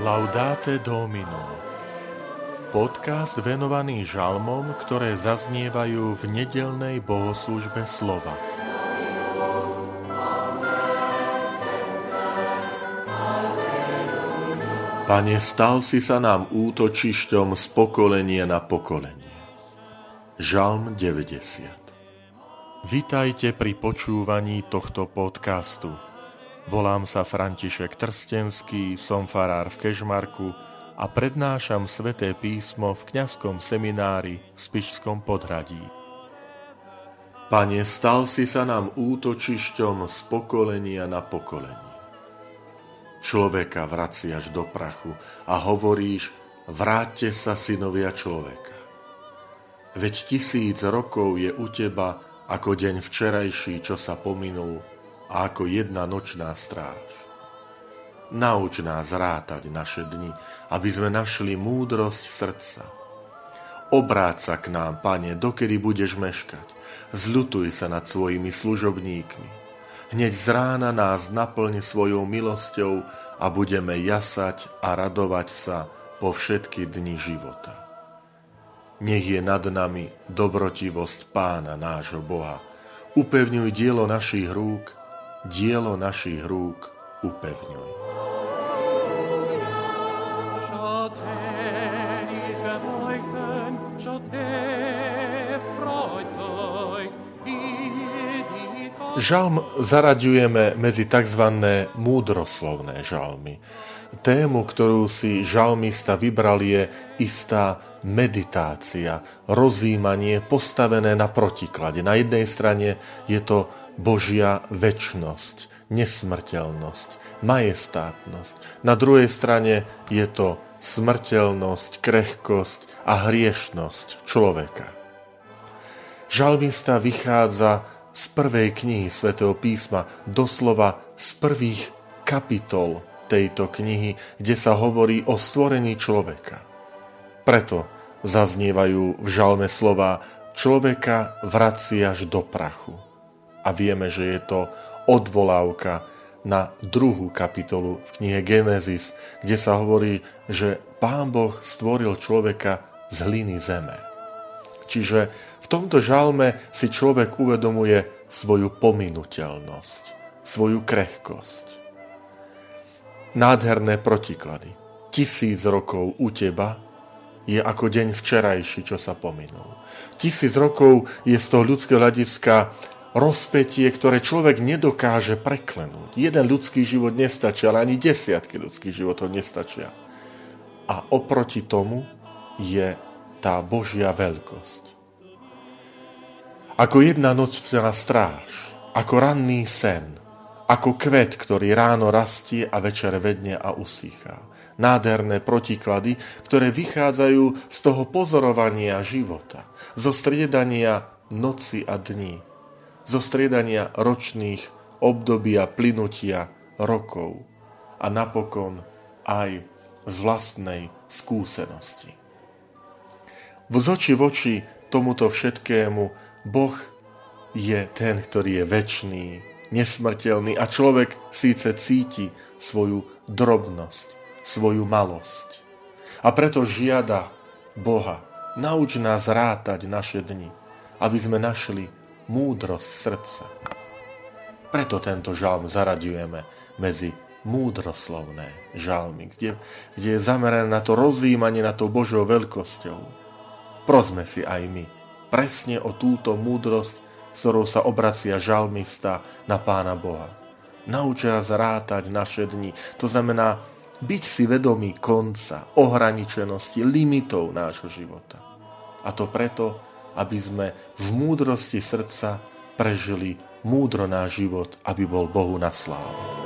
Laudate Domino Podcast venovaný žalmom, ktoré zaznievajú v nedelnej bohoslužbe slova. Pane, stal si sa nám útočišťom z pokolenia na pokolenie. Žalm 90 Vitajte pri počúvaní tohto podcastu – Volám sa František Trstenský, som farár v Kežmarku a prednášam sveté písmo v kňazskom seminári v Spišskom podhradí. Pane, stal si sa nám útočišťom z pokolenia na pokolenie. Človeka vraciaš do prachu a hovoríš, vráťte sa synovia človeka. Veď tisíc rokov je u teba ako deň včerajší, čo sa pominul, a ako jedna nočná stráž. Nauč nás rátať naše dni, aby sme našli múdrosť srdca. Obráť sa k nám, Pane, dokedy budeš meškať. Zľutuj sa nad svojimi služobníkmi. Hneď z rána nás naplň svojou milosťou a budeme jasať a radovať sa po všetky dni života. Nech je nad nami dobrotivosť Pána nášho Boha. Upevňuj dielo našich rúk dielo našich rúk upevňuj. Žalm zaraďujeme medzi tzv. múdroslovné žalmy. Tému, ktorú si žalmista vybral, je istá meditácia, rozímanie postavené na protiklade. Na jednej strane je to Božia väčnosť, nesmrteľnosť, majestátnosť. Na druhej strane je to smrteľnosť, krehkosť a hriešnosť človeka. Žalmista vychádza z prvej knihy svätého písma, doslova z prvých kapitol tejto knihy, kde sa hovorí o stvorení človeka. Preto zaznievajú v žalme slova človeka vraciaš do prachu a vieme, že je to odvolávka na druhú kapitolu v knihe Genesis, kde sa hovorí, že Pán Boh stvoril človeka z hliny zeme. Čiže v tomto žalme si človek uvedomuje svoju pominuteľnosť, svoju krehkosť. Nádherné protiklady. Tisíc rokov u teba je ako deň včerajší, čo sa pominul. Tisíc rokov je z toho ľudského hľadiska rozpetie, ktoré človek nedokáže preklenúť. Jeden ľudský život nestačí, ale ani desiatky ľudských životov nestačia. A oproti tomu je tá Božia veľkosť. Ako jedna nočná stráž, ako ranný sen, ako kvet, ktorý ráno rastie a večer vedne a usýchá. Nádherné protiklady, ktoré vychádzajú z toho pozorovania života, zo striedania noci a dní, zo striedania ročných období a plynutia rokov a napokon aj z vlastnej skúsenosti. V zoči voči tomuto všetkému Boh je ten, ktorý je väčší, nesmrteľný a človek síce cíti svoju drobnosť, svoju malosť. A preto žiada Boha, nauč nás rátať naše dni, aby sme našli múdrosť srdca. Preto tento žalm zaraďujeme medzi múdroslovné žalmy, kde, kde je zamerané na to rozjímanie na to Božou veľkosťou. Prosme si aj my presne o túto múdrosť, s ktorou sa obracia žalmista na Pána Boha. Naučia zrátať naše dni. To znamená byť si vedomý konca, ohraničenosti, limitov nášho života. A to preto, aby sme v múdrosti srdca prežili múdro náš život, aby bol Bohu na slávu.